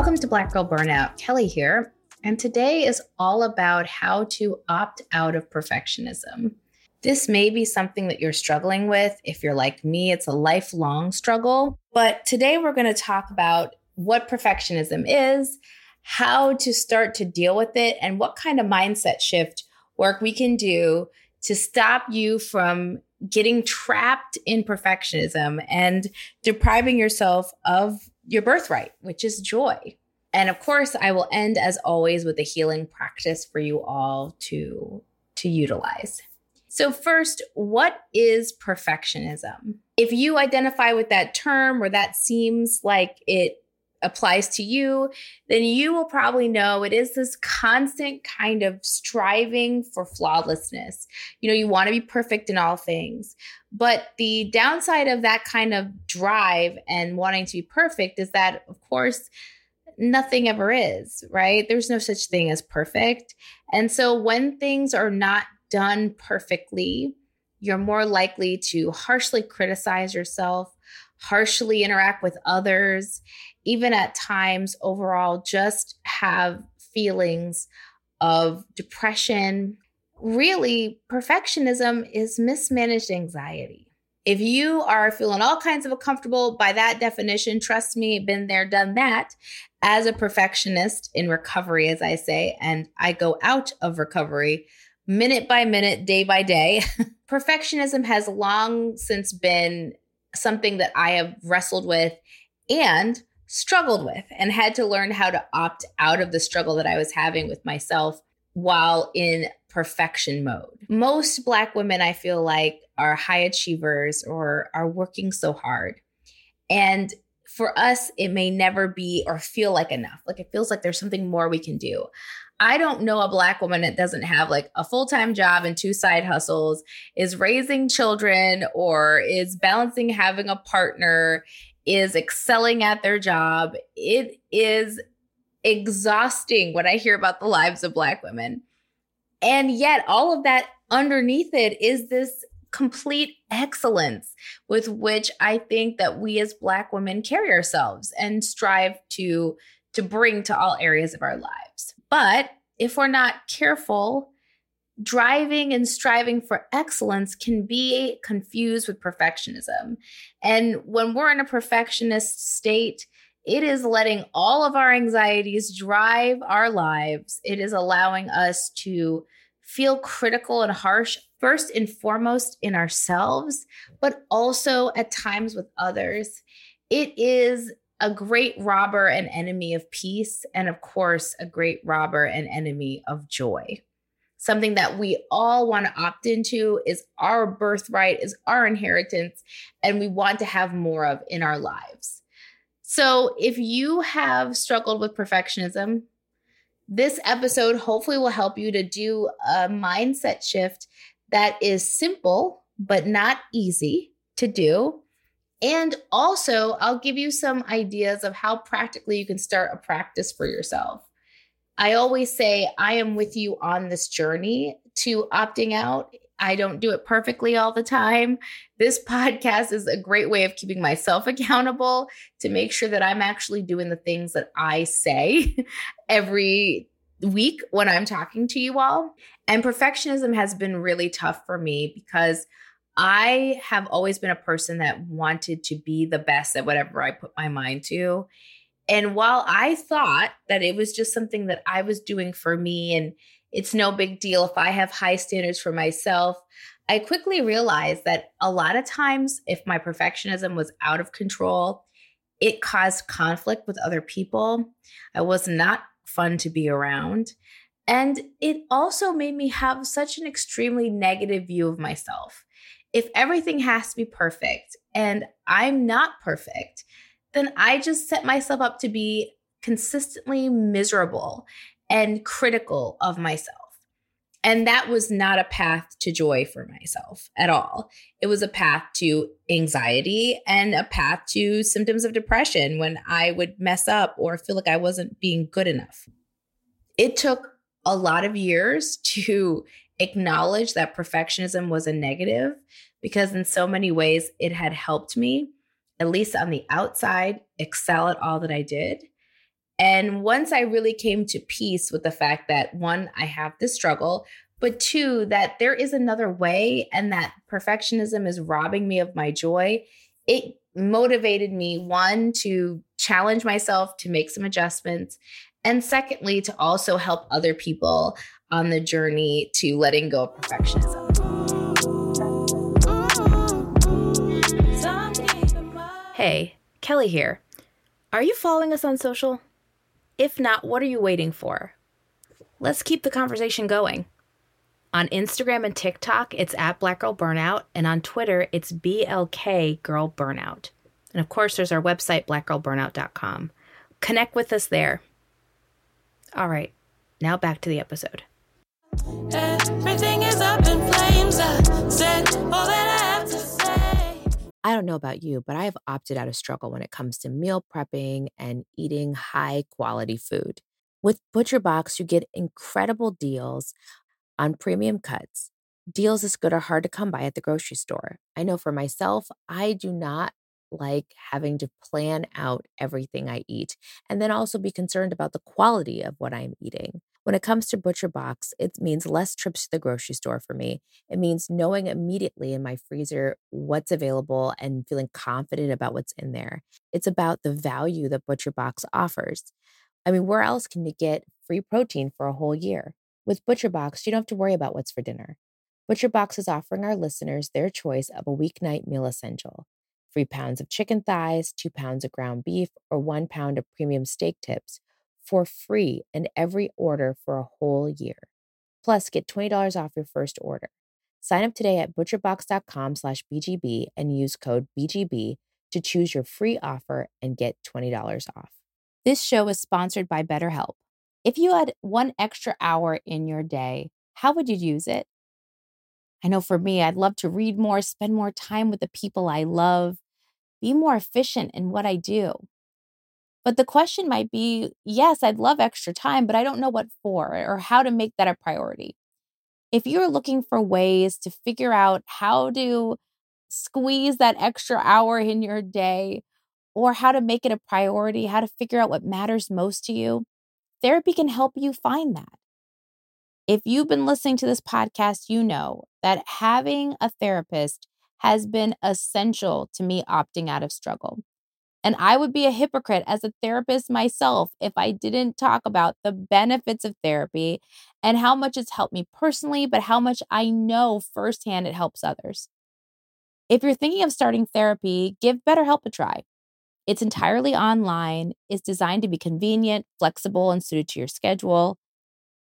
Welcome to Black Girl Burnout. Kelley here. And today is all about how to opt out of perfectionism. This may be something that you're struggling with. If you're like me, it's a lifelong struggle. But today we're going to talk about what perfectionism is, how to start to deal with it, and what kind of mindset shift work we can do to stop you from getting trapped in perfectionism and depriving yourself of your birthright, which is joy. And of course, I will end as always with a healing practice for you all to to utilize. So first, what is perfectionism? If you identify with that term or that seems like it applies to you, then you will probably know it is this constant kind of striving for flawlessness. You know, you want to be perfect in all things. But the downside of that kind of drive and wanting to be perfect is that, of course, nothing ever is, right? There's no such thing as perfect. And so when things are not done perfectly, you're more likely to harshly criticize yourself, harshly interact with others, even at times overall just have feelings of depression. Really, perfectionism is mismanaged anxiety. If you are feeling all kinds of uncomfortable by that definition, trust me, been there, done that. As a perfectionist in recovery, as I say, and I go out of recovery minute by minute, day by day, perfectionism has long since been something that I have wrestled with and struggled with and had to learn how to opt out of the struggle that I was having with myself while in perfection mode. Most Black women, I feel like, are high achievers or are working so hard. And for us, it may never be or feel like enough. Like it feels like there's something more we can do. I don't know a Black woman that doesn't have like a full time job and two side hustles, is raising children, or is balancing having a partner, is excelling at their job. It is exhausting when I hear about the lives of Black women. And yet, all of that underneath it is this complete excellence with which I think that we as Black women carry ourselves and strive to, to bring to all areas of our lives. But if we're not careful, driving and striving for excellence can be confused with perfectionism. And when we're in a perfectionist state, it is letting all of our anxieties drive our lives. It is allowing us to feel critical and harsh, first and foremost in ourselves, but also at times with others. It is a great robber and enemy of peace, and of course, a great robber and enemy of joy. Something that we all want to opt into is our birthright, is our inheritance, and we want to have more of in our lives. So, if you have struggled with perfectionism, this episode hopefully will help you to do a mindset shift that is simple, but not easy to do. And also, I'll give you some ideas of how practically you can start a practice for yourself. I always say, I am with you on this journey to opting out. I don't do it perfectly all the time. This podcast is a great way of keeping myself accountable to make sure that I'm actually doing the things that I say every week when I'm talking to you all. And perfectionism has been really tough for me because I have always been a person that wanted to be the best at whatever I put my mind to. And while I thought that it was just something that I was doing for me and it's no big deal if I have high standards for myself. I quickly realized that a lot of times, if my perfectionism was out of control, it caused conflict with other people. I was not fun to be around. And it also made me have such an extremely negative view of myself. If everything has to be perfect and I'm not perfect, then I just set myself up to be consistently miserable and critical of myself. And that was not a path to joy for myself at all. It was a path to anxiety and a path to symptoms of depression when I would mess up or feel like I wasn't being good enough. It took a lot of years to acknowledge that perfectionism was a negative because, in so many ways, it had helped me, at least on the outside, excel at all that I did. And once I really came to peace with the fact that one, I have this struggle, but two, that there is another way and that perfectionism is robbing me of my joy, it motivated me, one, to challenge myself to make some adjustments. And secondly, to also help other people on the journey to letting go of perfectionism. Hey, Kelley here. Are you following us on social? If not, what are you waiting for? Let's keep the conversation going. On Instagram and TikTok, it's at Black Girl Burnout, and on Twitter, it's BLK Girl Burnout. And of course, there's our website, blackgirlburnout.com. Connect with us there. All right, now back to the episode. Everything is up in flames. I said all that I I don't know about you, but I have opted out of struggle when it comes to meal prepping and eating high quality food. With ButcherBox, you get incredible deals on premium cuts. Deals as good are hard to come by at the grocery store. I know for myself, I do not like having to plan out everything I eat and then also be concerned about the quality of what I'm eating. When it comes to Butcher Box, it means less trips to the grocery store for me. It means knowing immediately in my freezer what's available and feeling confident about what's in there. It's about the value that Butcher Box offers. I mean, where else can you get free protein for a whole year? With Butcher Box, you don't have to worry about what's for dinner. Butcher Box is offering our listeners their choice of a weeknight meal essential three pounds of chicken thighs, two pounds of ground beef, or one pound of premium steak tips for free in every order for a whole year. Plus, get $20 off your first order. Sign up today at butcherbox.com slash BGB and use code BGB to choose your free offer and get $20 off. This show is sponsored by BetterHelp. If you had one extra hour in your day, how would you use it? I know for me, I'd love to read more, spend more time with the people I love, be more efficient in what I do. But the question might be yes, I'd love extra time, but I don't know what for or how to make that a priority. If you're looking for ways to figure out how to squeeze that extra hour in your day or how to make it a priority, how to figure out what matters most to you, therapy can help you find that. If you've been listening to this podcast, you know that having a therapist has been essential to me opting out of struggle. And I would be a hypocrite as a therapist myself if I didn't talk about the benefits of therapy and how much it's helped me personally, but how much I know firsthand it helps others. If you're thinking of starting therapy, give BetterHelp a try. It's entirely online, it's designed to be convenient, flexible, and suited to your schedule.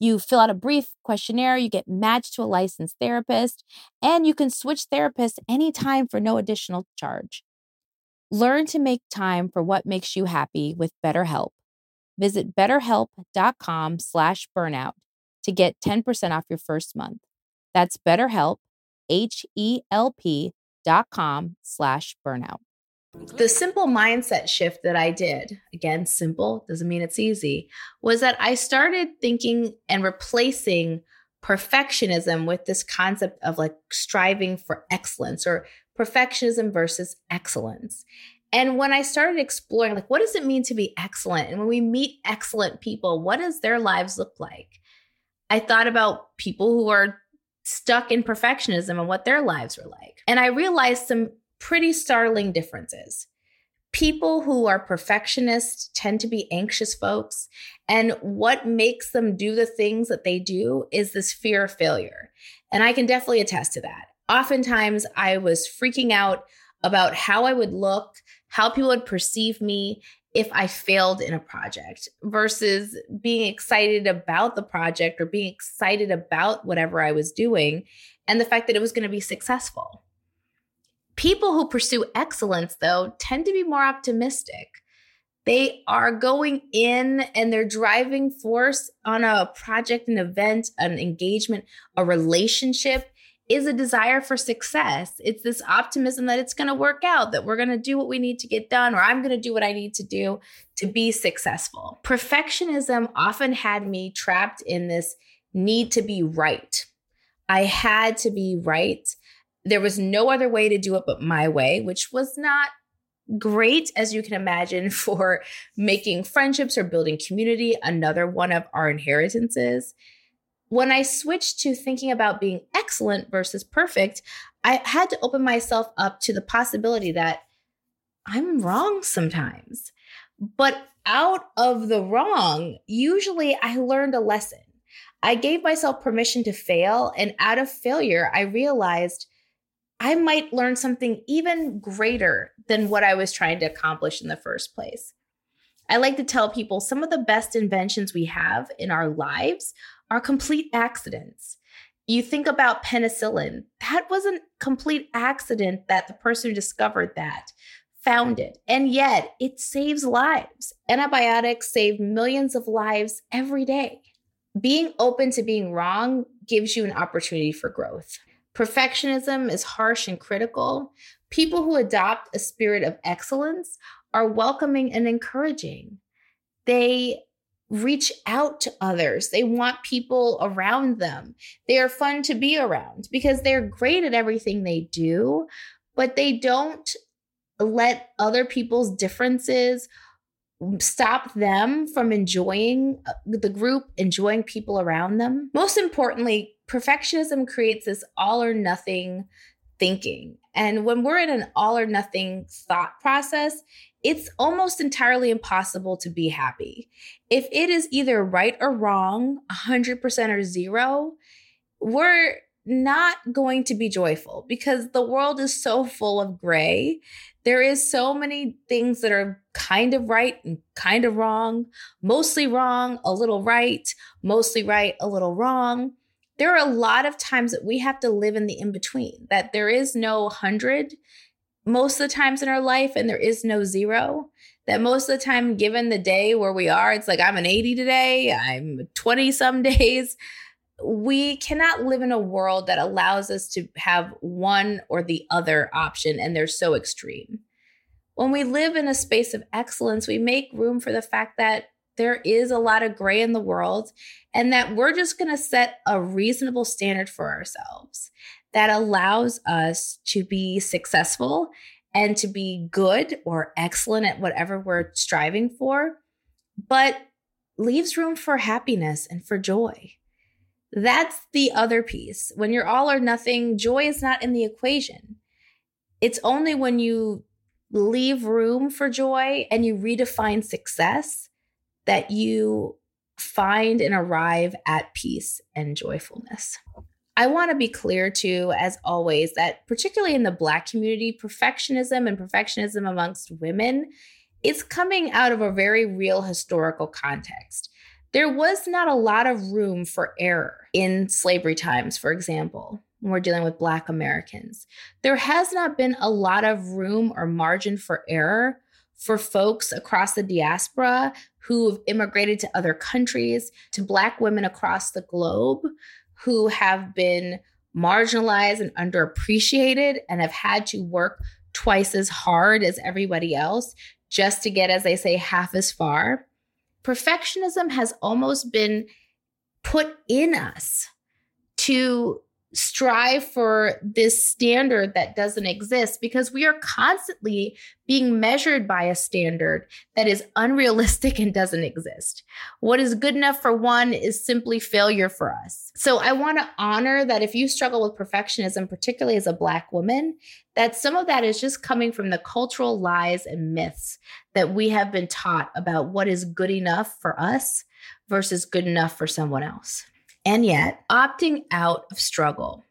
You fill out a brief questionnaire, you get matched to a licensed therapist, and you can switch therapists anytime for no additional charge. Learn to make time for what makes you happy with BetterHelp. Visit betterhelp.com slash burnout to get 10% off your first month. That's betterhelp, H-E-L-P dot com slash burnout. The simple mindset shift that I did, again, simple doesn't mean it's easy, was that I started thinking and replacing perfectionism with this concept of like striving for excellence or perfectionism versus excellence. And when I started exploring, like, what does it mean to be excellent? And when we meet excellent people, what does their lives look like? I thought about people who are stuck in perfectionism and what their lives were like. And I realized some pretty startling differences. People who are perfectionists tend to be anxious folks. And what makes them do the things that they do is this fear of failure. And I can definitely attest to that oftentimes I was freaking out about how I would look, how people would perceive me if I failed in a project versus being excited about the project or being excited about whatever I was doing and the fact that it was going to be successful. People who pursue excellence, though, tend to be more optimistic. They are going in and they're driving force on a project, an event, an engagement, a relationship is a desire for success. It's this optimism that it's going to work out, that we're going to do what we need to get done, or I'm going to do what I need to do to be successful. Perfectionism often had me trapped in this need to be right. I had to be right. There was no other way to do it but my way, which was not great, as you can imagine, for making friendships or building community, another one of our inheritances when I switched to thinking about being excellent versus perfect, I had to open myself up to the possibility that I'm wrong sometimes. But out of the wrong, usually I learned a lesson. I gave myself permission to fail, and out of failure, I realized I might learn something even greater than what I was trying to accomplish in the first place. I like to tell people some of the best inventions we have in our lives are complete accidents. You think about penicillin, that was a complete accident that the person who discovered that found it. And yet it saves lives. Antibiotics save millions of lives every day. Being open to being wrong gives you an opportunity for growth. Perfectionism is harsh and critical. People who adopt a spirit of excellence are welcoming and encouraging. They reach out to others. They want people around them. They are fun to be around because they're great at everything they do, but they don't let other people's differences stop them from enjoying uh, the group, enjoying people around them. Most importantly, perfectionism creates this all or nothing thinking. And when we're in an all or nothing thought process, it's almost entirely impossible to be happy. If it is either right or wrong, 100% or zero, we're not going to be joyful because the world is so full of gray. There is so many things that are kind of right and kind of wrong, mostly wrong, a little right, mostly right, a little wrong. There are a lot of times that we have to live in the in between, that there is no 100 most of the times in our life and there is no zero. That most of the time given the day where we are it's like i'm an 80 today i'm 20 some days. We cannot live in a world that allows us to have one or the other option and they're so extreme. When we live in a space of excellence we make room for the fact that there is a lot of gray in the world and that we're just going to set a reasonable standard for ourselves that allows us to be successful and to be good or excellent at whatever we're striving for, but leaves room for happiness and for joy. That's the other piece. When you're all or nothing, joy is not in the equation. It's only when you leave room for joy and you redefine success that you find and arrive at peace and joyfulness. I want to be clear too, as always, that particularly in the Black community, perfectionism and perfectionism amongst women is coming out of a very real historical context. There was not a lot of room for error in slavery times, for example, when we're dealing with Black Americans. There has not been a lot of room or margin for error for folks across the diaspora who've immigrated to other countries, to Black women across the globe who have been marginalized and underappreciated and have had to work twice as hard as everybody else just to get, as they say, half as far. Perfectionism has almost been put in us to strive for this standard that doesn't exist because we are constantly being measured by a standard that is unrealistic and doesn't exist. What is good enough for one is simply failure for us. So I want to honor that if you struggle with perfectionism, particularly as a Black woman, that some of that is just coming from the cultural lies and myths that we have been taught about what is good enough for us versus good enough for someone else. And yet, opting out of struggle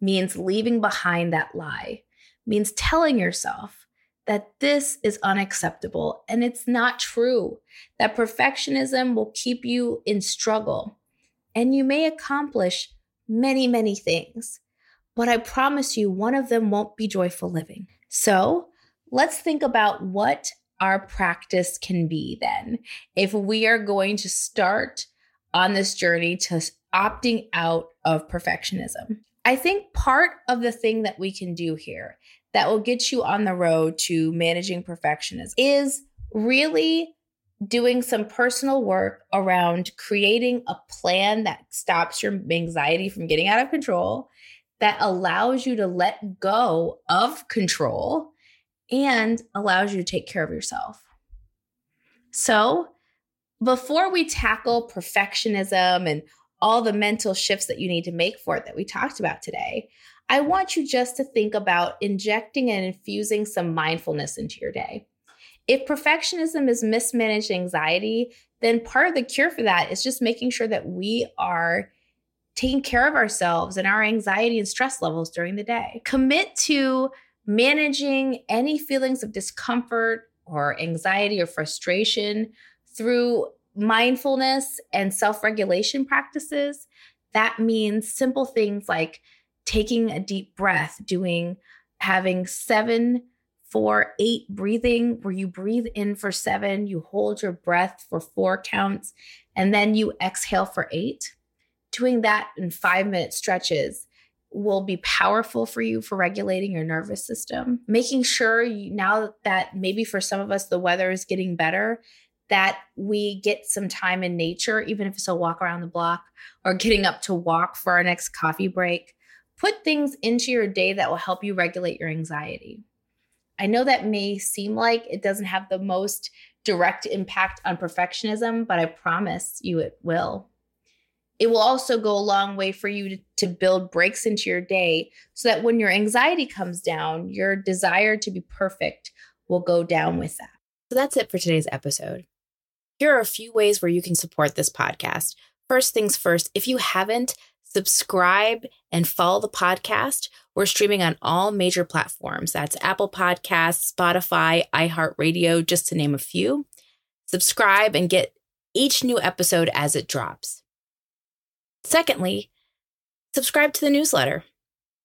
means leaving behind that lie, means telling yourself that this is unacceptable and it's not true, that perfectionism will keep you in struggle and you may accomplish many, many things. But I promise you, one of them won't be joyful living. So let's think about what our practice can be then if we are going to start on this journey to opting out of perfectionism. I think part of the thing that we can do here that will get you on the road to managing perfectionism is really doing some personal work around creating a plan that stops your anxiety from getting out of control, that allows you to let go of control, and allows you to take care of yourself. So, before we tackle perfectionism and all the mental shifts that you need to make for it that we talked about today, I want you just to think about injecting and infusing some mindfulness into your day. If perfectionism is mismanaged anxiety, then part of the cure for that is just making sure that we are taking care of ourselves and our anxiety and stress levels during the day. Commit to managing any feelings of discomfort or anxiety or frustration through mindfulness and self regulation practices. That means simple things like taking a deep breath, doing having seven, four, eight breathing, where you breathe in for seven, you hold your breath for four counts, and then you exhale for eight. Doing that in five minute stretches will be powerful for you for regulating your nervous system. Making sure you, now that maybe for some of us the weather is getting better, that we get some time in nature, even if it's a walk around the block or getting up to walk for our next coffee break. Put things into your day that will help you regulate your anxiety. I know that may seem like it doesn't have the most direct impact on perfectionism, but I promise you it will. It will also go a long way for you to, build breaks into your day so that when your anxiety comes down, your desire to be perfect will go down with that. So that's it for today's episode. Here are a few ways where you can support this podcast. First things first, if you haven't, subscribe and follow the podcast. We're streaming on all major platforms. That's Apple Podcasts, Spotify, iHeartRadio, just to name a few. Subscribe and get each new episode as it drops. Secondly, subscribe to the newsletter.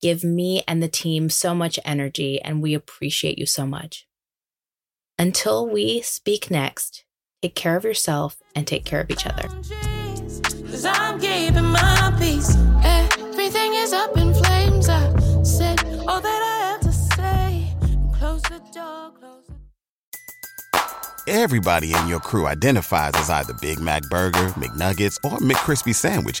give me and the team so much energy, and we appreciate you so much. Until we speak next, take care of yourself and take care of each other. Everything is up in flames. I said all that I have to say. Close the door, close the Everybody in your crew identifies as either Big Mac Burger, McNuggets, or McCrispy Sandwich,